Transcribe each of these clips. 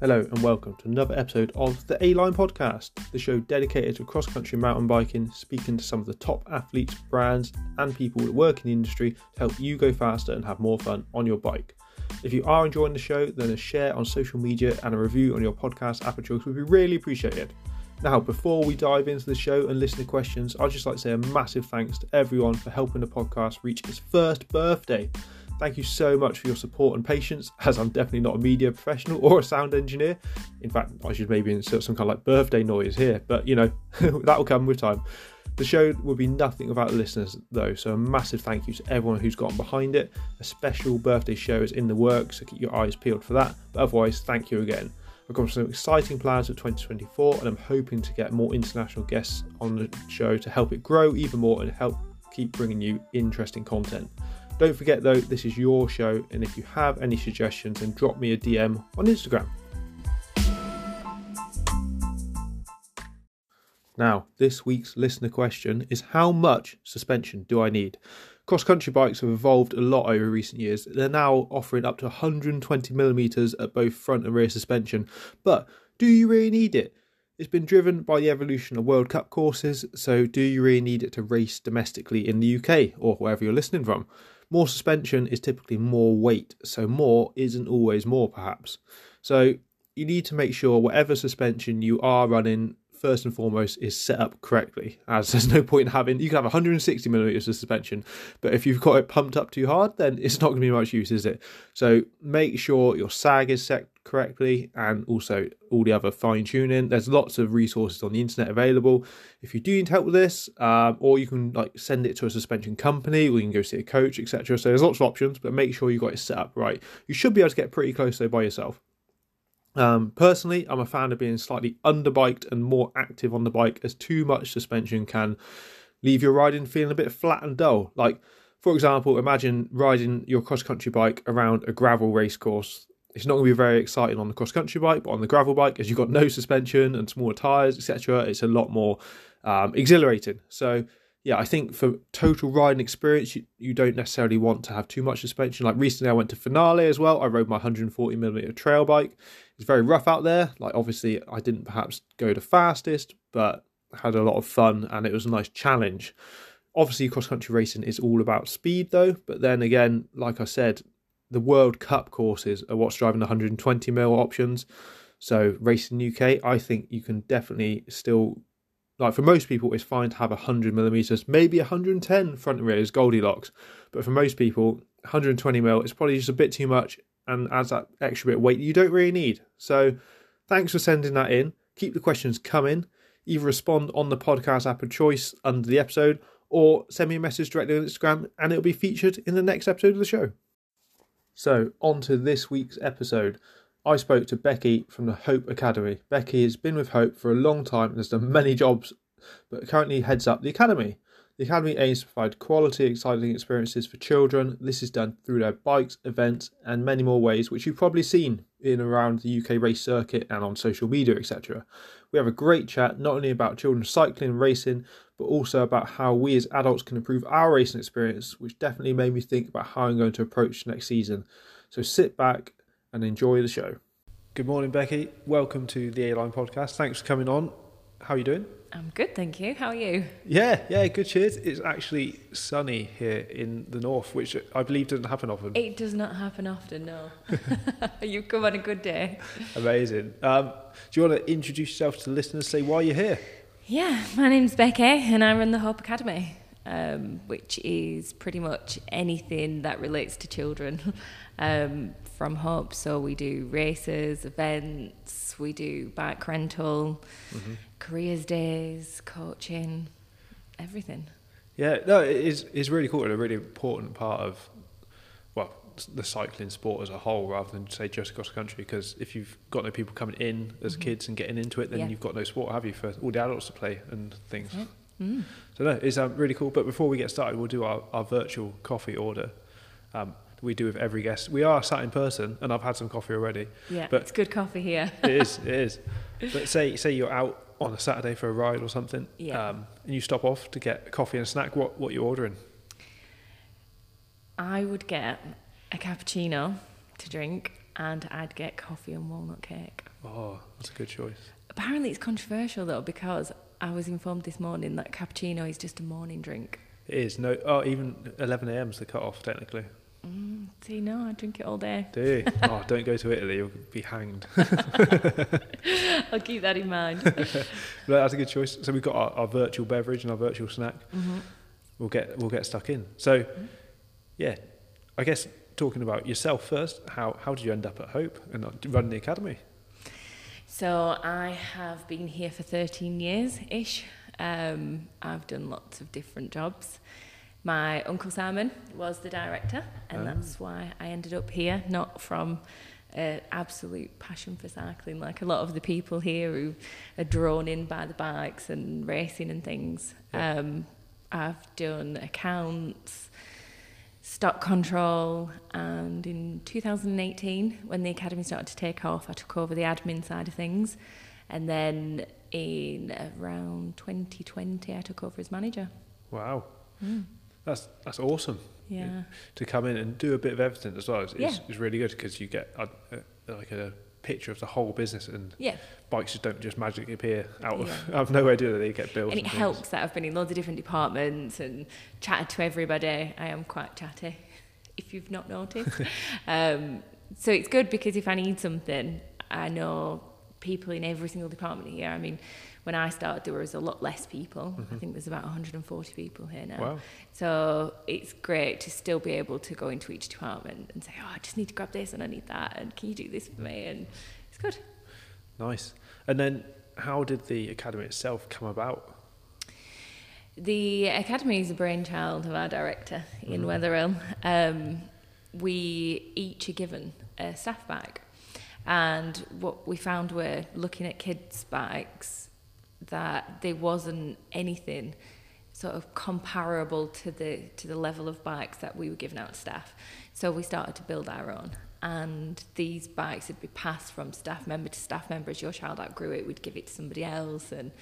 Hello and welcome to another episode of the A Line Podcast, the show dedicated to cross country mountain biking, speaking to some of the top athletes, brands, and people that work in the industry to help you go faster and have more fun on your bike. If you are enjoying the show, then a share on social media and a review on your podcast app of choice would be really appreciated. Now, before we dive into the show and listen to questions, I'd just like to say a massive thanks to everyone for helping the podcast reach its first birthday. Thank you so much for your support and patience, as I'm definitely not a media professional or a sound engineer. In fact, I should maybe insert some kind of like birthday noise here, but you know, that will come with time. The show would be nothing without the listeners, though, so a massive thank you to everyone who's gotten behind it. A special birthday show is in the works, so keep your eyes peeled for that. But otherwise, thank you again. I've got some exciting plans for 2024, and I'm hoping to get more international guests on the show to help it grow even more and help keep bringing you interesting content. Don't forget though, this is your show, and if you have any suggestions, then drop me a DM on Instagram. Now, this week's listener question is How much suspension do I need? Cross country bikes have evolved a lot over recent years. They're now offering up to 120mm at both front and rear suspension. But do you really need it? It's been driven by the evolution of World Cup courses, so do you really need it to race domestically in the UK or wherever you're listening from? More suspension is typically more weight, so more isn't always more, perhaps. So you need to make sure whatever suspension you are running first and foremost is set up correctly. As there's no point in having you can have 160 millimeters of suspension but if you've got it pumped up too hard then it's not going to be much use is it? So make sure your sag is set correctly and also all the other fine tuning. There's lots of resources on the internet available. If you do need help with this um, or you can like send it to a suspension company or you can go see a coach etc so there's lots of options but make sure you got it set up right. You should be able to get pretty close though by yourself um, personally, I'm a fan of being slightly underbiked and more active on the bike, as too much suspension can leave your riding feeling a bit flat and dull. Like, for example, imagine riding your cross country bike around a gravel race course. It's not going to be very exciting on the cross country bike, but on the gravel bike, as you've got no suspension and smaller tyres, etc., it's a lot more um, exhilarating. So, yeah, I think for total riding experience, you, you don't necessarily want to have too much suspension. Like recently, I went to Finale as well. I rode my 140 millimeter trail bike. It's very rough out there. Like obviously, I didn't perhaps go the fastest, but had a lot of fun and it was a nice challenge. Obviously, cross country racing is all about speed, though. But then again, like I said, the World Cup courses are what's driving the 120 mil options. So racing UK, I think you can definitely still like for most people, it's fine to have 100 millimeters, maybe 110 front and rear is Goldilocks. But for most people, 120 mil is probably just a bit too much and adds that extra bit of weight you don't really need. So thanks for sending that in. Keep the questions coming. Either respond on the podcast app of choice under the episode or send me a message directly on Instagram and it'll be featured in the next episode of the show. So, on to this week's episode. I spoke to Becky from the Hope Academy. Becky has been with Hope for a long time and has done many jobs, but currently heads up the Academy. The Academy aims to provide quality, exciting experiences for children. This is done through their bikes, events, and many more ways, which you've probably seen in around the UK race circuit and on social media, etc. We have a great chat not only about children cycling and racing, but also about how we as adults can improve our racing experience, which definitely made me think about how I'm going to approach next season. So sit back and enjoy the show. Good morning, Becky. Welcome to the A Line podcast. Thanks for coming on. How are you doing? I'm good, thank you. How are you? Yeah, yeah, good. Cheers. It's actually sunny here in the north, which I believe doesn't happen often. It does not happen often, no. You've come on a good day. Amazing. Um, do you want to introduce yourself to the listeners? Say why you're here. Yeah, my name's Becky, and I run the Hope Academy, um, which is pretty much anything that relates to children. Um, from Hope. So we do races, events, we do bike rental, mm-hmm. careers days, coaching, everything. Yeah, no, it is it's really cool and a really important part of well the cycling sport as a whole, rather than say just across the country. Because if you've got no people coming in as mm-hmm. kids and getting into it, then yeah. you've got no sport, have you, for all the adults to play and things. Yeah. Mm. So no, it's um, really cool. But before we get started, we'll do our, our virtual coffee order. Um, we do with every guest. We are sat in person, and I've had some coffee already. Yeah, but it's good coffee here. it is, it is. But say say you're out on a Saturday for a ride or something, yeah. um, and you stop off to get coffee and a snack. What what you ordering? I would get a cappuccino to drink and I'd get coffee and walnut cake. Oh, that's a good choice. Apparently, it's controversial though because I was informed this morning that cappuccino is just a morning drink. It is no. Oh, even 11 a.m. is the cut off technically. Mm, see, no, I drink it all day. Do you? oh, don't go to Italy. You'll be hanged. I'll keep that in mind. that's a good choice. So we've got our, our virtual beverage and our virtual snack. hmm We'll get we'll get stuck in. So, yeah, I guess talking about yourself first. How how did you end up at Hope and running the academy? So I have been here for 13 years ish. Um, I've done lots of different jobs. My uncle Simon was the director, and Oh. that's why I ended up here, not from an absolute passion for cycling, like a lot of the people here who are drawn in by the bikes and racing and things. Yeah. Um, I've done accounts, stock control, and in 2018, when the academy started to take off, I took over the admin side of things. And then in around 2020, I took over as manager. Wow, Mm. that's that's awesome. Yeah. To come in and do a bit of everything as well is, Yeah. is, is really good because you get a, a, like a picture of the whole business and Yeah. bikes just don't just magically appear out of, Yeah. out of nowhere, do they? They get built. And it things. helps that I've been in loads of different departments and chatted to everybody. I am quite chatty, if you've not noticed. um, so it's good because if I need something, I know people in every single department here. I mean, when I started, there was a lot less people. I think there's about 140 people here now. Wow. So it's great to still be able to go into each department and say, oh, I just need to grab this and I need that, and can you do this for me? And it's good. Nice. And then, how did the academy itself come about? The academy is a brainchild of our director, Ian Mhm. Weatherill. Um, we each are given a staff bag, and what we found were looking at kids' bikes that there wasn't anything sort of comparable to the to the level of bikes that we were giving out to staff. So we started to build our own. And these bikes would be passed from staff member to staff member. As your child outgrew it, we'd give it to somebody else. And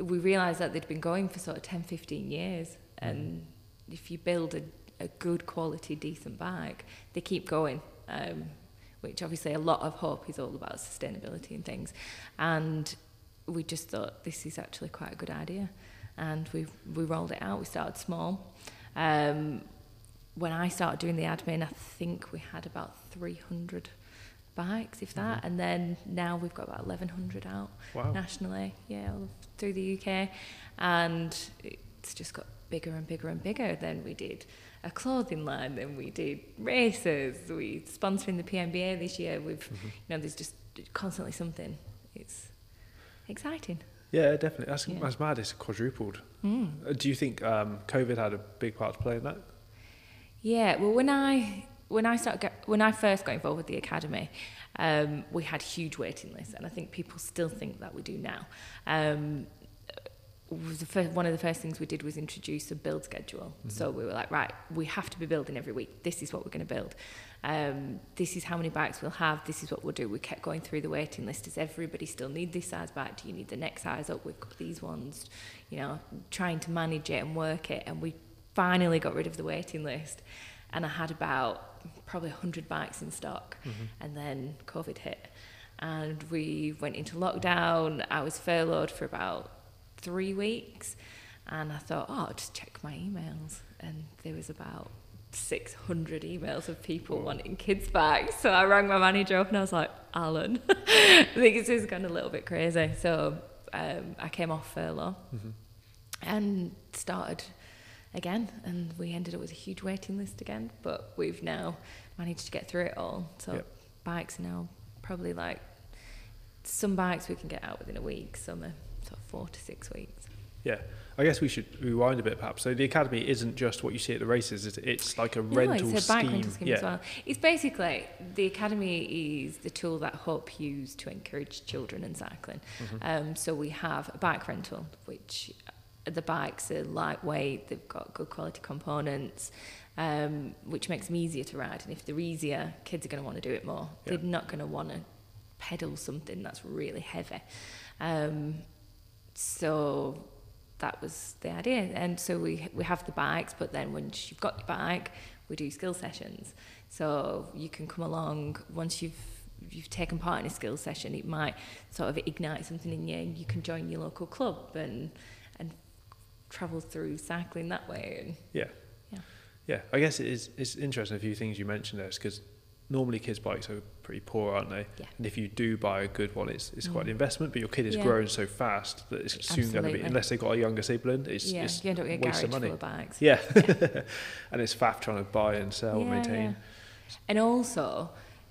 we realised that they'd been going for sort of 10, 15 years. And if you build a, a good quality, decent bike, they keep going. Um, which obviously a lot of hope is all about sustainability and things. And we just thought this is actually quite a good idea. And we we rolled it out. We started small. Um, when I started doing the admin, I think we had about 300 bikes, if that. Mhm. And then now we've got about 1,100 out Wow. nationally, yeah, all through the UK. And it's just got bigger and bigger and bigger. Then we did a clothing line, then we did races, we sponsoring the PMBA this year. We've, Mhm. you know, there's just constantly something. It's exciting. Yeah, definitely. That's, Yeah. that's mad. It's quadrupled. Mm. Uh, Do you think um, COVID had a big part to play in that? Yeah, well, when I when I started get, when I first got involved with the academy, um, we had huge waiting lists, and I think people still think that we do now. Um, first, one of the first things we did was introduce a build schedule. So we were like, right, we have to be building every week. This is what we're going to build. Um, this is how many bikes we'll have. This is what we'll do. We kept going through the waiting list. Does everybody still need this size bike? Do you need the next size up? We've got these ones. You know, trying to manage it and work it. And we finally got rid of the waiting list. And I had about probably 100 bikes in stock. And then COVID hit. And we went into lockdown. I was furloughed for about three weeks. And I thought, oh, I'll just check my emails. And there was about 600 emails of people wanting kids back. So I rang my manager up and I was like, Alan, I think this has gone a little bit crazy. So um, I came off furlough Mhm. and started again. And we ended up with a huge waiting list again. But we've now managed to get through it all. So Yep. bikes are now probably like some bikes we can get out within a week, some are four to six weeks. Yeah. I guess we should rewind a bit, perhaps. So the academy isn't just what you see at the races; it's, it's like a rental it's a bike scheme. rental scheme yeah. as well. It's basically the academy is the tool that Hope use to encourage children in cycling. Mhm. Um, so we have a bike rental, which the bikes are lightweight, they've got good quality components, um, which makes them easier to ride. And if they're easier, kids are going to want to do it more. Yeah. They're not going to want to pedal something that's really heavy. Um, so that was the idea. And so we we have the bikes, but then once you've got your bike, we do skill sessions. So you can come along once you've you've taken part in a skill session. It might sort of ignite something in you, and you can join your local club and and travel through cycling that way. Yeah. Yeah. Yeah. I guess it is. It's interesting a few things you mentioned there, because normally kids' bikes are pretty poor, aren't they? Yeah. And if you do buy a good one, it's it's quite an Mm. investment. But your kid is Yeah. growing so fast that it's soon going to be, unless they've got a younger sibling, it's, yeah, it's you end up with a waste of money. full of bags. Yeah. and it's faff trying to buy and sell and maintain. yeah. And also,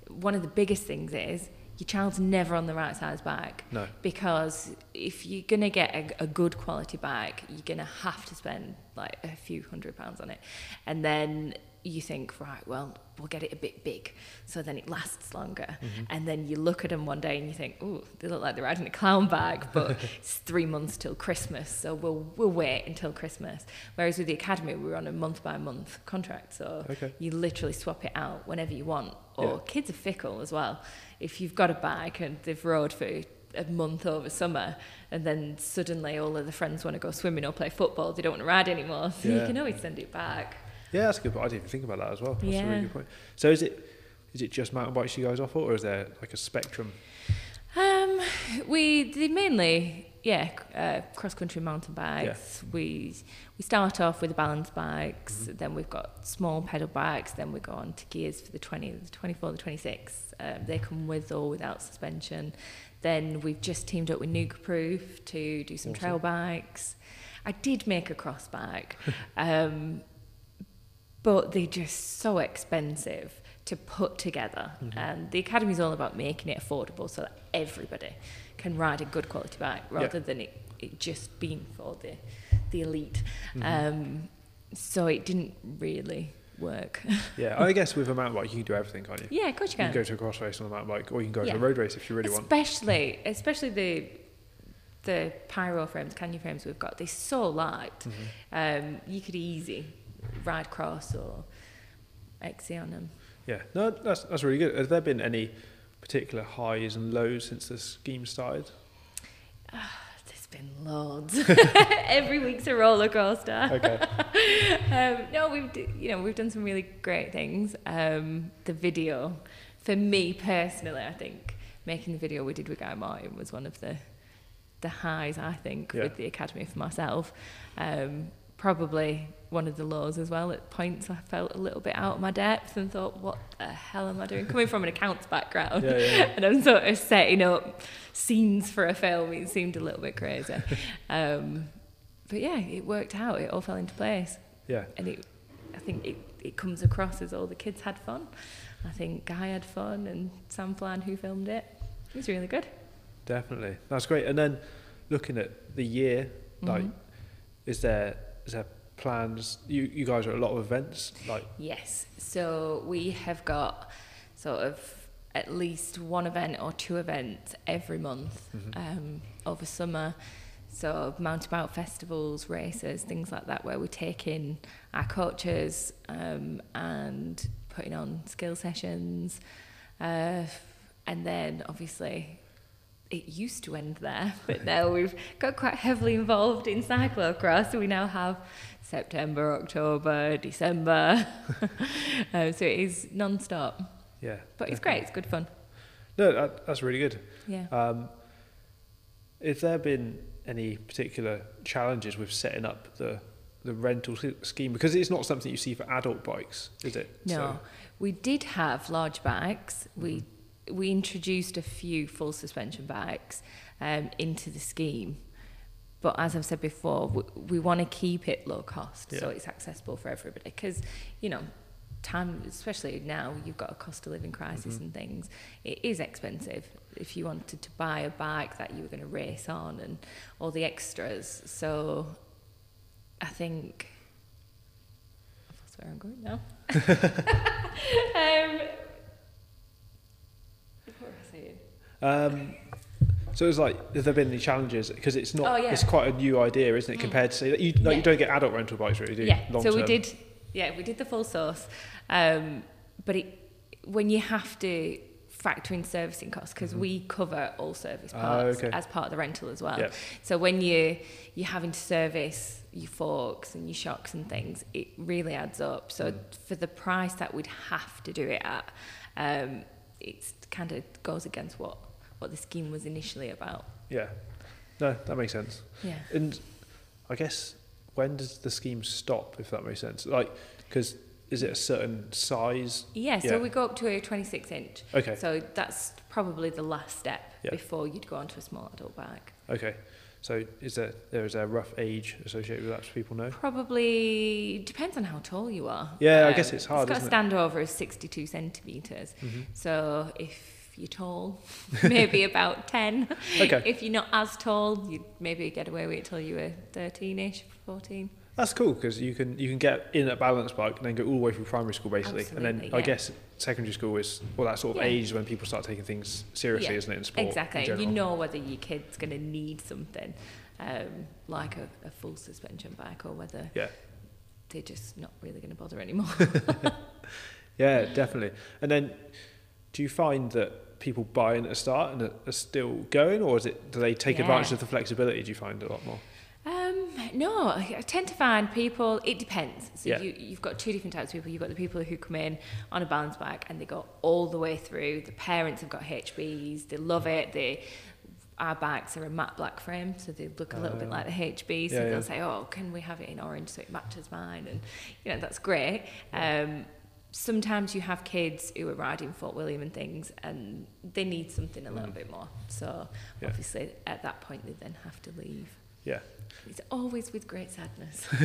one of the biggest things is your child's never on the right size bag. No. Because if you're going to get a, a good quality bag, you're going to have to spend like a few hundred pounds on it. And then you think, right, well, we'll get it a bit big so then it lasts longer. Mm-hmm. And then you look at them one day and you think, oh, they look like they're riding a clown bag, but it's three months till Christmas, so we'll, we'll wait until Christmas. Whereas with the academy, we're on a month by month contract, so Okay. you literally swap it out whenever you want. Or Yeah. kids are fickle as well. If you've got a bike and they've rode for a month over summer and then suddenly all of the friends want to go swimming or play football, they don't want to ride anymore, so Yeah. you can always send it back. Yeah, that's a good. point. I didn't even think about that as well. That's a Yeah. really good point. So is it is it just mountain bikes you guys offer, or is there like a spectrum? Um, we mainly yeah uh, cross country mountain bikes. We we start off with the balance bikes, then we've got small pedal bikes, then we go on to gears for the 20, the 24, the 26. Um, they come with or without suspension. Then we've just teamed up with Nukeproof to do some Awesome. trail bikes. I did make a cross bike, um, but they're just so expensive to put together. And the academy is all about making it affordable so that everybody can ride a good quality bike rather than it, it just being for the the elite. Um, so it didn't really work. Yeah, I guess with a mountain bike you can do everything, can't you? yeah, of course you can. You can go to a cross race on a mountain bike, or you can go to a road race if you really want. especially, especially the the pyro frames, canyon frames we've got. They're so light. Mm-hmm. Um, you could easy ride cross or them. Yeah, no, that's that's really good. Has there been any particular highs and lows since the scheme started? There's been loads. Every week's a roller coaster. Okay. um, no, we've you know we've done some really great things. Um, the video, for me personally, I think making the video we did with Guy Martin was one of the the highs. I think Yeah. with the academy for myself. Um, probably one of the lows as well. At points, I felt a little bit out of my depth and thought, "What the hell am I doing?" Coming from an accounts background, Yeah, yeah, and I'm sort of setting up scenes for a film. It seemed a little bit crazy. um, but yeah, it worked out. It all fell into place, Yeah, and it, I think it, it comes across as all the kids had fun. I think Guy had fun, and Sam Flan, who filmed it, it was really good. definitely. That's great. And then looking at the year, like, Mhm. is there is there plans? You you guys are at a lot of events, like Yes. So we have got sort of at least one event or two events every month um, over summer. So mountain bike festivals, races, things like that, where we take in our coaches um, and putting on skill sessions. Uh, and then obviously it used to end there, but now we've got quite heavily involved in cyclocross. So we now have September, October, December. um, so it is non-stop, yeah. but it's great. It's good fun. No, that, that's really good. Yeah. Um, have there been any particular challenges with setting up the the rental scheme? Because it's not something you see for adult bikes, is it? No, So- we did have large bikes. We we introduced a few full suspension bikes um, into the scheme, but as I've said before, we, we want to keep it low cost so it's accessible for everybody. Because you know, time, especially now, you've got a cost of living crisis and things. It is expensive if you wanted to buy a bike that you were going to race on and all the extras. So, I think. I've where I'm going now. um, what was I saying? Um, so it's like, have there been any challenges? Because it's not, Oh, yeah. it's quite a new idea, isn't it? Compared to say that you, like, Yeah. you don't get adult rental bikes, really, do you? Yeah, Long so we term. did. Yeah, we did the full source, um, but it, when you have to factor in servicing costs because we cover all service Ah, parts okay. as part of the rental as well. Yeah. So when you you're having to service your forks and your shocks and things, it really adds up. So Mm. for the price that we'd have to do it at, um, it's kind of goes against what what the scheme was initially about. Yeah. No, that makes sense. Yeah. And I guess when does the scheme stop, if that makes sense? Like, because is it a certain size? Yeah, so Yeah. we go up to a 26 inch. Okay. So that's probably the last step Yeah. before you'd go on to a small adult bike. Okay. So is there there is a rough age associated with that, so people know? Probably depends on how tall you are. Yeah, I guess it's hard, It's got a it? standover of 62 centimetres. Mhm. So if you're tall, maybe about 10. Okay. If you're not as tall, you'd maybe get away with it till you were 13-ish, 14. That's cool because you can you can get in a balance bike and then go all the way through primary school basically, and then Absolutely, I guess secondary school is well that sort of Yeah. age when people start taking things seriously, Yeah, isn't it? In sport, in Exactly. You know whether your kid's going to need something um, like a, a full suspension bike or whether Yeah. they're just not really going to bother anymore. Yeah, definitely. And then, do you find that people buy in at the start and are still going, or is it do they take Yeah. advantage of the flexibility? Do you find a lot more? Um, no, I tend to find people. It depends. So Yeah. you, you've got two different types of people. You've got the people who come in on a balance bike and they go all the way through. The parents have got HBs. They love it. They our bikes are a matte black frame, so they look a little bit Oh. like the HB. So Yeah, they'll yeah. say, "Oh, can we have it in orange so it matches mine?" And you know that's great. Um, sometimes you have kids who are riding Fort William and things, and they need something a little Mm. bit more. So Yeah. obviously, at that point, they then have to leave. Yeah. It's always with great sadness.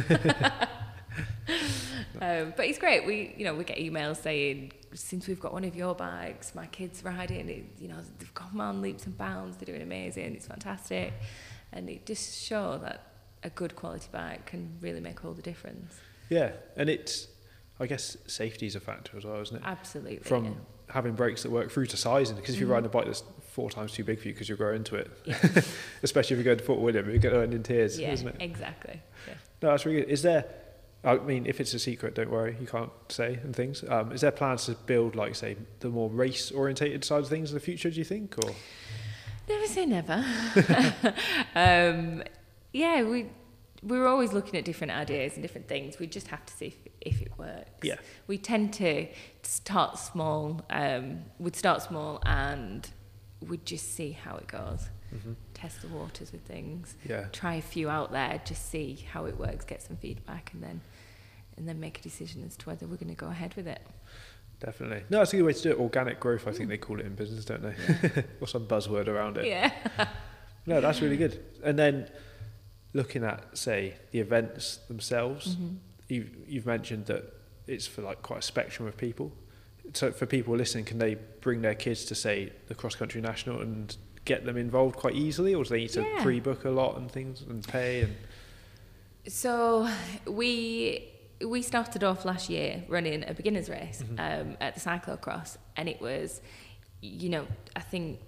um, but it's great. We, you know, we get emails saying, since we've got one of your bikes, my kids riding it. You know, they've come on leaps and bounds. They're doing amazing. It's fantastic, and it just shows that a good quality bike can really make all the difference. Yeah, and it's I guess safety is a factor as well, isn't it? Absolutely. From yeah. having brakes that work through to sizing, because if you're Mhm. riding a bike that's four times too big for you because you grow into it, especially if you go to Fort William, you're going to end in tears, yeah, isn't it? exactly. Yeah. No, that's really good. Is there, I mean, if it's a secret, don't worry, you can't say and things. Um, is there plans to build, like, say, the more race orientated side of things in the future, do you think? Or Never say never. um, yeah, we were always looking at different ideas and different things. We just have to see if, if it works. Yeah. We tend to start small. Um, we'd start small and we'd just see how it goes. Mhm. Test the waters with things. Yeah. Try a few out there, just see how it works, get some feedback, and then and then make a decision as to whether we're going to go ahead with it. Definitely. No, it's a good way to do it. Organic growth, I think they call it in business, don't they? or some buzzword around it. Yeah. No, that's really good. And then looking at, say, the events themselves, Mhm. You've, you've mentioned that it's for like quite a spectrum of people. So for people listening, can they bring their kids to, say, the cross country national and get them involved quite easily, or do they need to Yeah. pre-book a lot and things and pay? And So we we started off last year running a beginners race Mhm. um, at the cyclocross, and it was, you know, I think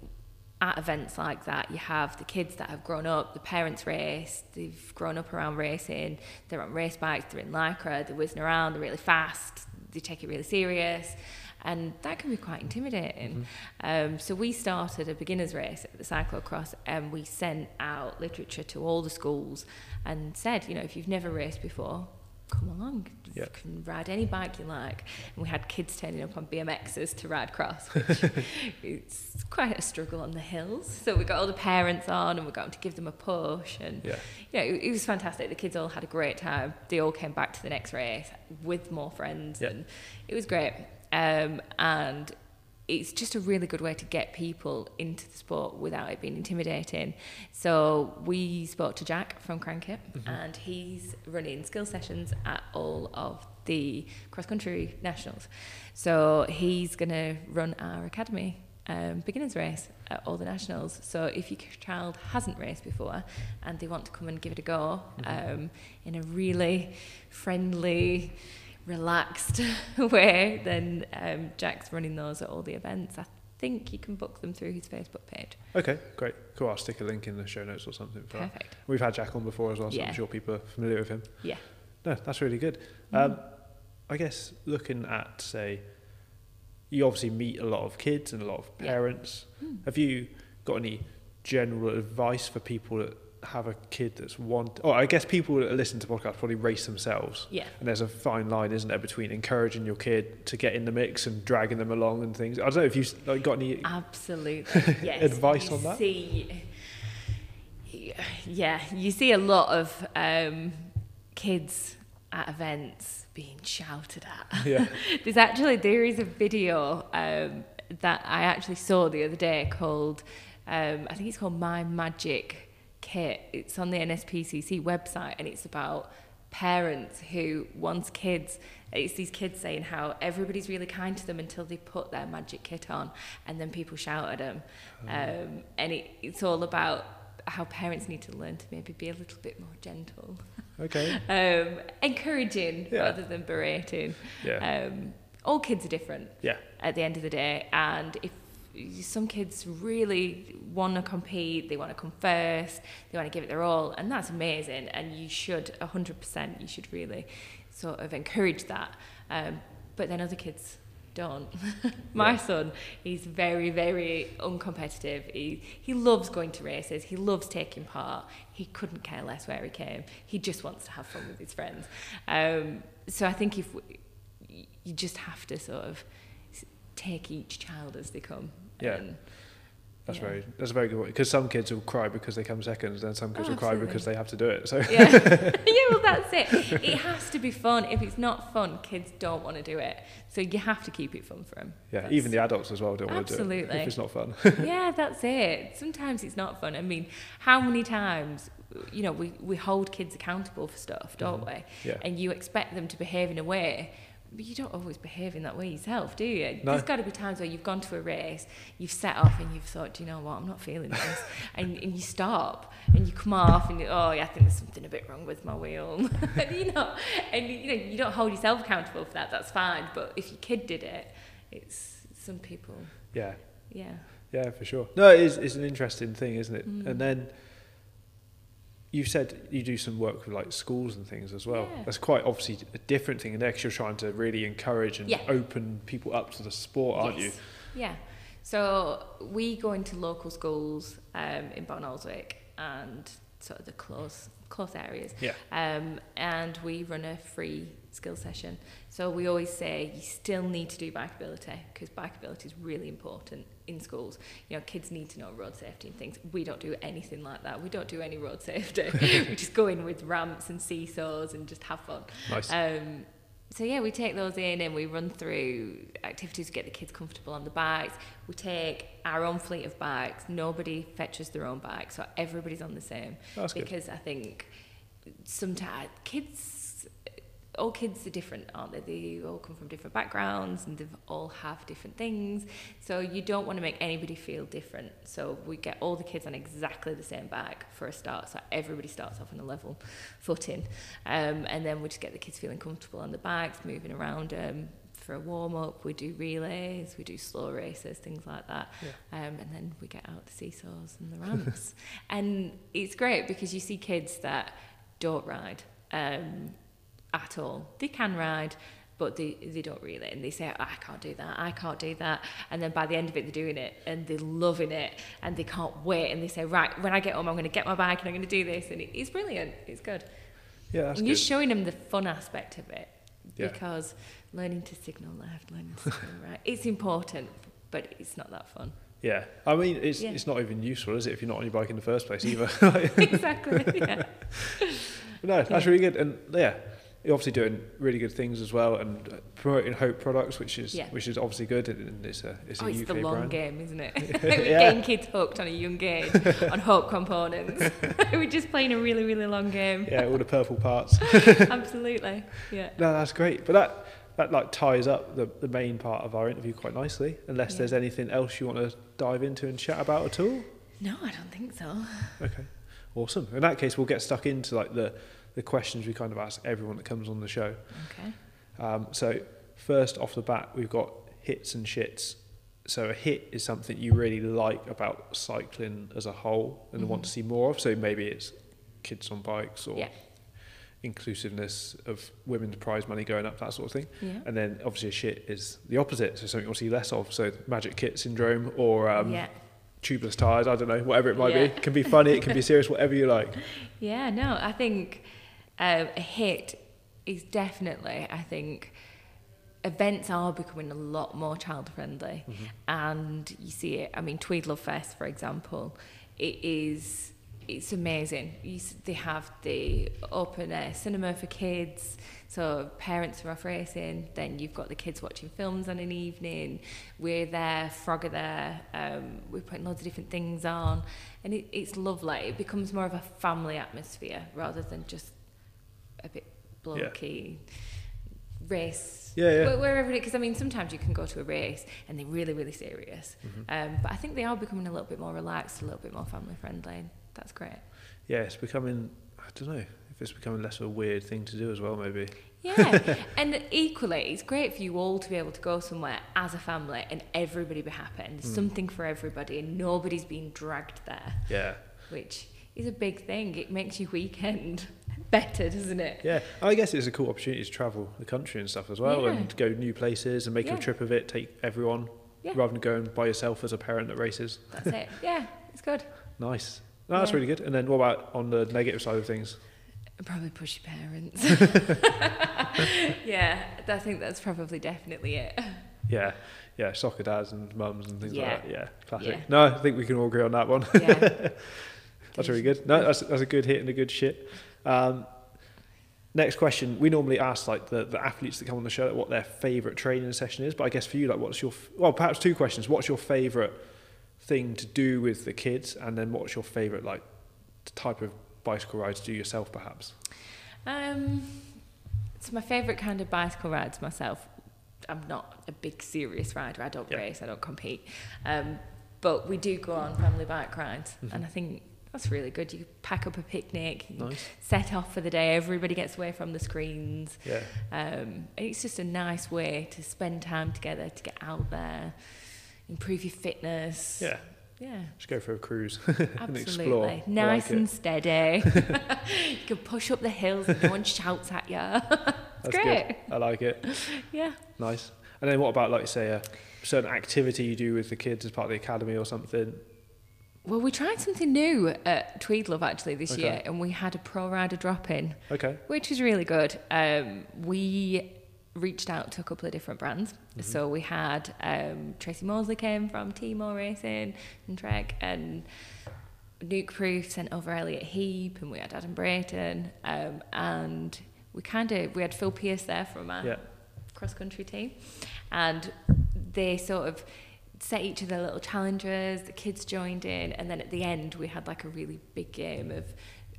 at events like that, you have the kids that have grown up, the parents race, they've grown up around racing, they're on race bikes, they're in lycra, they're whizzing around, they're really fast, they take it really serious. And that can be quite intimidating. Um, so we started a beginners race at the cyclocross, and we sent out literature to all the schools and said, you know, if you've never raced before, come along. Yeah. You can ride any bike you like. And we had kids turning up on BMXs to ride cross, which it's quite a struggle on the hills. So we got all the parents on and we got them to give them a push. And yeah, yeah, it, it was fantastic. The kids all had a great time. They all came back to the next race with more friends, Yeah. and it was great. Um, and it's just a really good way to get people into the sport without it being intimidating. So we spoke to Jack from Crank It, and he's running skill sessions at all of the cross country nationals. So he's going to run our academy um, beginners race at all the nationals. So if your child hasn't raced before and they want to come and give it a go um, in a really friendly, relaxed way, then um, Jack's running those at all the events. I think you can book them through his Facebook page. okay, great, cool. I'll stick a link in the show notes or something for that. Perfect. We've had Jack on before as well, so Yeah. I'm sure people are familiar with him. Yeah. No, that's really good. Um, I guess looking at say you obviously meet a lot of kids and a lot of Yeah. parents. Have you got any general advice for people that have a kid that's want? Oh, I guess people that listen to podcasts probably race themselves. Yeah. And there's a fine line, isn't there, between encouraging your kid to get in the mix and dragging them along and things. I don't know if you have like, got any. Absolutely. Yes. Advice You on that? See, yeah, you see a lot of um, kids at events being shouted at. Yeah. There's actually there is a video um, that I actually saw the other day called um, I think it's called My Magic Kit. It's on the NSPCC website and it's about parents who want kids it's these kids saying how everybody's really kind to them until they put their magic kit on and then people shout at them um, and it, it's all about how parents need to learn to maybe be a little bit more gentle Okay. um, encouraging Yeah. rather than berating. Yeah. Um, all kids are different Yeah. at the end of the day, and if some kids really want to compete, they want to come first, they want to give it their all, and that's amazing. And you should, hundred percent, you should really sort of encourage that. Um, but then other kids don't. My Yeah. son, he's very, very uncompetitive. He he loves going to races. He loves taking part. He couldn't care less where he came. He just wants to have fun with his friends. Um, so I think if we, you just have to sort of take each child as they come. Yeah. And, That's yeah. very that's a very good point because some kids will cry because they come seconds, then some kids Oh, will cry because they have to do it. So yeah. yeah, well, that's it. It has to be fun. If it's not fun, kids don't want to do it. So you have to keep it fun for them. yeah, even the adults as well don't want to do it Absolutely. if it's not fun. yeah, that's it. Sometimes it's not fun. I mean, how many times, you know, we, we hold kids accountable for stuff, don't mm-hmm. we? Yeah. And you expect them to behave in a way, but you don't always behave in that way yourself, do you? No. There's got to be times where you've gone to a race, you've set off, and you've thought, do you know what, I'm not feeling this, and and you stop, and you come off, and you, oh, yeah, I think there's something a bit wrong with my wheel, and you know, and you know, you don't hold yourself accountable for that. That's fine, but if your kid did it, it's some people, yeah. yeah. Yeah, for sure. No, it is, it's an interesting thing, isn't it? Mm. And then you said you do some work with like schools and things as well. Yeah. That's quite obviously a different thing in there because you're trying to really encourage and Yeah. open people up to the sport, aren't you? Yeah. So we go into local schools um, in Barnoldswick and sort of the close close areas. Yeah. Um, and we run a free skill session. So we always say you still need to do bikeability because bikeability is really important in schools. You know, kids need to know road safety and things. We don't do anything like that. We don't do any road safety. we just go in with ramps and seesaws and just have fun. Nice. Um, so yeah, we take those in and we run through activities to get the kids comfortable on the bikes. We take our own fleet of bikes. Nobody fetches their own bike, so everybody's on the same. That's good. because I think sometimes kids, all kids are different, aren't they? They all come from different backgrounds and they all have different things. So you don't want to make anybody feel different. So we get all the kids on exactly the same bike for a start. So everybody starts off on a level footing. Um, and then we just get the kids feeling comfortable on the bikes, moving around um, for a warm up. We do relays, we do slow races, things like that. Um, and then we get out the seesaws and the ramps. and it's great because you see kids that don't ride um, at all. They can ride, but they, they don't really. And they say, oh, I can't do that, I can't do that. And then by the end of it, they're doing it and they're loving it and they can't wait. And they say, right, when I get home, I'm going to get my bike and I'm going to do this. And it, it's brilliant. It's good. Yeah, and good. you're showing them the fun aspect of it Yeah. because learning to signal left, learning to signal right, it's important, but it's not that fun. yeah. I mean, it's Yeah. it's not even useful, is it, if you're not on your bike in the first place either? exactly. Yeah. No, that's Yeah. really good. And yeah, you're obviously doing really good things as well and uh, promoting Hope products, which is Yeah. which is obviously good. And it's a it's a Oh, it's UK the long brand. game, isn't it? We're getting kids hooked on a young game on Hope components. We're just playing a really, really long game. Yeah, all the purple parts. Absolutely. Yeah. No, that's great. But that that like ties up the, the main part of our interview quite nicely. Unless Yeah. there's anything else you want to dive into and chat about at all. No, I don't think so. Okay, awesome. In that case, we'll get stuck into like the the questions we kind of ask everyone that comes on the show. Okay. Um, so first off the bat, we've got hits and shits. So a hit is something you really like about cycling as a whole and want to see more of. So maybe it's kids on bikes or Yeah. inclusiveness of women's prize money going up, that sort of thing. Yeah. And then obviously a shit is the opposite, so something you'll see less of. So magic kit syndrome or um, yeah. tubeless tires, I don't know, whatever it might be. It can be funny, it can be serious, whatever you like. Yeah, no, I think um, a hit is definitely, I think, events are becoming a lot more child friendly. And you see it, I mean, Tweed Love Fest, for example, it is. It's amazing. You, they have the open air cinema for kids, so parents are off racing. Then you've got the kids watching films on an evening. We're there, Frog are there. Um, we're putting loads of different things on, and it, it's lovely. It becomes more of a family atmosphere rather than just a bit blokey race. Yeah, yeah. Where, where everybody, because I mean, sometimes you can go to a race and they're really, really serious. Mm-hmm. Um, but I think they are becoming a little bit more relaxed, a little bit more family friendly. That's great. Yeah, it's becoming, I don't know, if it's becoming less of a weird thing to do as well, maybe. Yeah, and equally, it's great for you all to be able to go somewhere as a family and everybody be happy and there's Mm. something for everybody and nobody's being dragged there, Yeah. which is a big thing. It makes your weekend better, doesn't it? Yeah, I guess it's a cool opportunity to travel the country and stuff as well Yeah. and go new places and make Yeah. a trip of it, take everyone Yeah. rather than going by yourself as a parent that races. That's it. Yeah, it's good. Nice. No, that's really good. And then what about on the negative side of things? Probably push your parents. yeah, I think that's probably definitely it. Yeah, yeah, soccer dads and mums and things like that. Yeah, classic. Yeah. No, I think we can all agree on that one. Yeah. That's really good. No, that's, that's a good hit and a good shit. Um, next question. We normally ask like the, the athletes that come on the show what their favourite training session is, but I guess for you, like, what's your well, perhaps two questions. What's your favourite thing to do with the kids, and then what's your favourite like type of bicycle ride to do yourself, perhaps? Um, it's my favourite kind of bicycle rides myself. I'm not a big serious rider. I don't Yeah. race. I don't compete. Um, but we do go on family bike rides, Mhm. and I think that's really good. You pack up a picnic, Nice. set off for the day. Everybody gets away from the screens. Yeah. Um, it's just a nice way to spend time together, to get out there, improve your fitness. Yeah. Yeah, Just go for a cruise and absolutely. Nice like and it. steady. you can push up the hills and no one shouts at you. That's great. good. I like it. yeah. Nice. And then what about like say a certain activity you do with the kids as part of the academy or something? Well, we tried something new at Tweed Love actually this Okay. year, and we had a pro rider drop in, Okay. which was really good. Um, we reached out to a couple of different brands. Mm-hmm. So we had um, Tracy Moseley came from T-Mo Racing and Trek, and Nukeproof sent over Elliot Heap, and we had Adam Brayton, um, and we kind of we had Phil Pierce there from our Yeah. cross country team, and they sort of set each of their little challenges. The kids joined in, and then at the end we had like a really big game of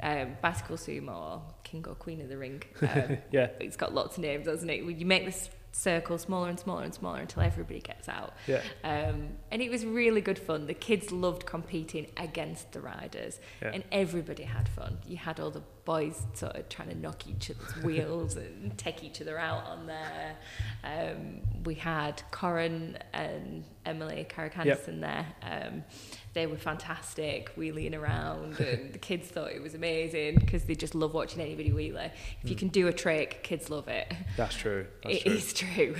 um, bicycle sumo, or king or queen of the ring. Um, Yeah. it's got lots of names, doesn't it? You make this circle smaller and smaller and smaller until everybody gets out. Yeah. Um, and it was really good fun. The kids loved competing against the riders, Yeah. and everybody had fun. You had all the boys sort of trying to knock each other's wheels and take each other out on there. Um, we had Corin and Emily Carrick-Anderson there. Um, they were fantastic, wheeling around, and the kids thought it was amazing because they just love watching anybody wheelie. If you can do a trick, kids love it. That's true. That's It true. is true.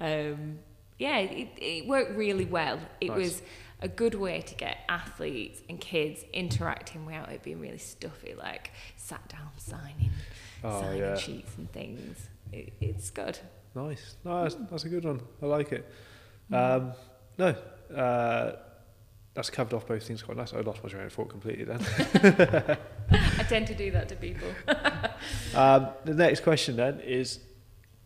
um, yeah, it, it worked really well. It Nice. was a good way to get athletes and kids interacting without it being really stuffy, like sat down signing, Oh, signing yeah. sheets and things. It, it's good. Nice. No, that's, that's a good one. I like it. Mm. Um, no, uh, that's covered off both things quite nice. I lost my train of thought completely then. I tend to do that to people. um, the next question then is,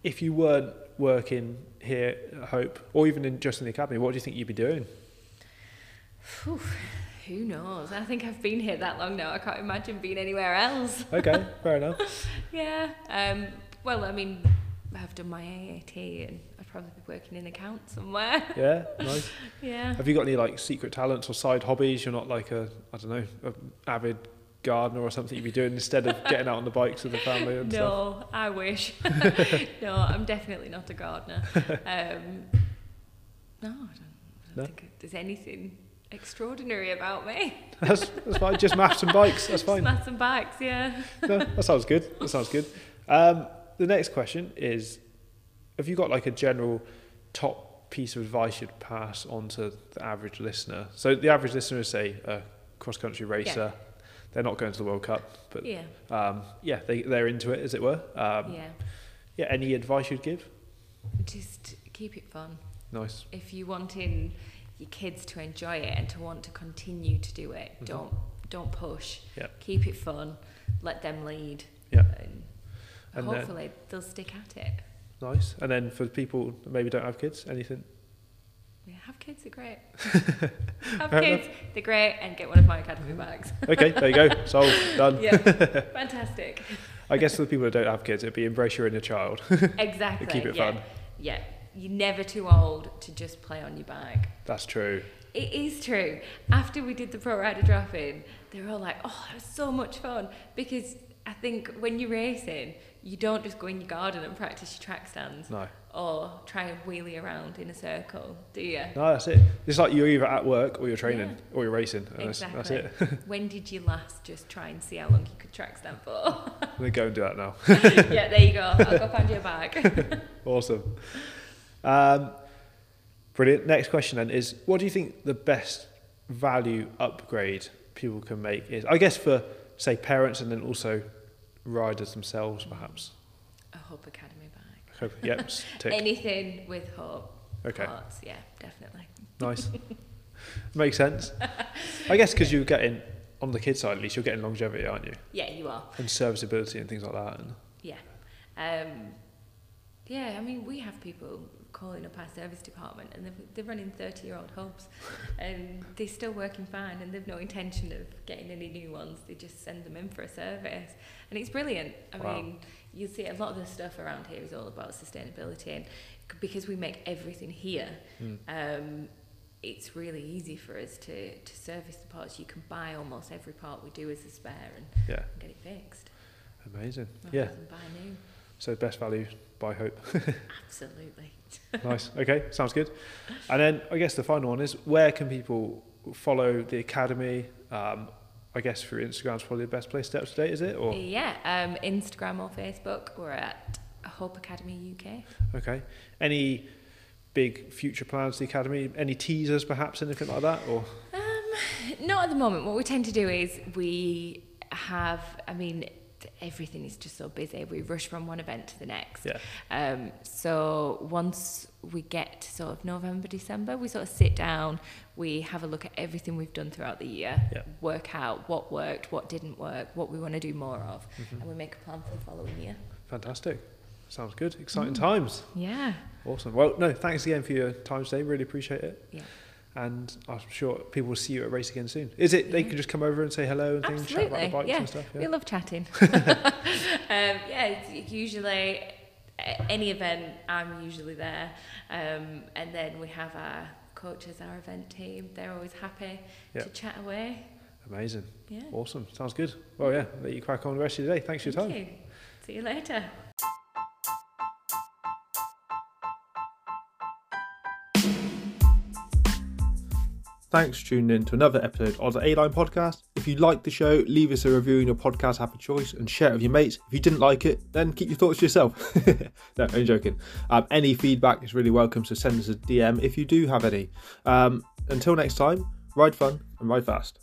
if you weren't working here at Hope, or even in just in the academy, what do you think you'd be doing? Whew, who knows? I think I've been here that long now. I can't imagine being anywhere else. Okay, fair enough. Yeah. Um, well, I mean, I've done my AAT and I'd probably be working in account somewhere. Yeah, nice. yeah. Have you got any like secret talents or side hobbies? You're not like a, I don't know, a avid gardener or something you'd be doing instead of getting out on the bikes with the family and stuff. No, I wish. no, I'm definitely not a gardener. Um, no, I don't, I don't No? think there's anything extraordinary about me. That's, that's fine. Just maths and bikes. That's fine. Maths and bikes, yeah. No, that sounds good. That sounds good. Um, the next question is: Have you got like a general top piece of advice you'd pass on to the average listener? So the average listener is say a cross country racer. They're not going to the World Cup, but Yeah, um, yeah, they they're into it as it were. Um, yeah. yeah. Any advice you'd give? Just keep it fun. Nice. If you're wanting your kids to enjoy it and to want to continue to do it, Mhm. don't don't push. Yeah. Keep it fun. Let them lead. Yeah. And, And then- hopefully they'll stick at it. Nice. And then for people that maybe don't have kids, anything? Yeah, have kids, they're great. have Fair kids, they're great, and get one of my academy bags. Okay, there you go. Sold. Done. yeah, fantastic. I guess for the people that don't have kids, it'd be embrace your inner child. Exactly. Keep it yeah. fun. Yeah, you're never too old to just play on your bike. That's true. It is true. After we did the pro rider drop in, they were all like, "Oh, it was so much fun." Because I think when you're racing, you don't just go in your garden and practice your track stands No. or try and wheelie around in a circle, do you? No, that's it. It's like you're either at work or you're training Yeah. or you're racing. And that's, Exactly. that's it. when did you last just try and see how long you could track stand for? Going to go and do that now. yeah, there you go. I'll go find you a bag. awesome. Um, brilliant. Next question then is what do you think the best value upgrade people can make is? I guess for, say, parents and then also riders themselves, perhaps. a Hope Academy bag. Hope- Yep. Anything with hope. Okay, Parts, yeah, definitely. nice. Makes sense. I guess because you're getting, on the kid side at least, you're getting longevity, aren't you? Yeah, you are. And serviceability and things like that. And Yeah. Um, yeah, I mean, we have people calling up our service department and they're, they're running 30 year old hubs and they're still working fine and they've no intention of getting any new ones. They just send them in for a service. And it's brilliant. I Wow. mean, you see a lot of the stuff around here is all about sustainability and because we make everything here, Mm. um, it's really easy for us to, to service the parts. You can buy almost every part we do as a spare and yeah, get it fixed. amazing. rather Yeah, than buy new. so best value buy hope. Absolutely. nice. Okay, sounds good. And then I guess the final one is where can people follow the academy? Um, I guess through Instagram's probably the best place to stay up to date, is it? Or Yeah, um, Instagram or Facebook, we're at Hope Academy UK. okay, any big future plans for the academy? Any teasers, perhaps, anything like that? Or Um, not at the moment. What we tend to do is we have, I mean, everything is just so busy. We rush from one event to the next. yeah, Um, so once we get to sort of November, December, we sort of sit down, we have a look at everything we've done throughout the year, Yeah. work out what worked, what didn't work, what we want to do more of, Mhm. and we make a plan for the following year. fantastic. Sounds good. Exciting Mm. times. Yeah. Awesome. Well, no, thanks again for your time today. Really appreciate it. Yeah. And I'm sure people will see you at race again soon. Is it they can just come over and say hello and things, chat about the Absolutely, bikes yeah. and stuff? We love chatting. um, yeah, it's usually any event, I'm usually there. Um, and then we have our coaches, our event team. They're always happy Yeah. to chat away. Amazing. Yeah. Awesome. Sounds good. Well, yeah, let you crack on the rest of your day. Thanks for your time. Thank you. See you later. Thanks for tuning in to another episode of the A Line Podcast. If you liked the show, leave us a review in your podcast app of choice and share it with your mates. If you didn't like it, then keep your thoughts to yourself. no, I'm joking. Um, any feedback is really welcome, so send us a DM if you do have any. Um, until next time, ride fun and ride fast.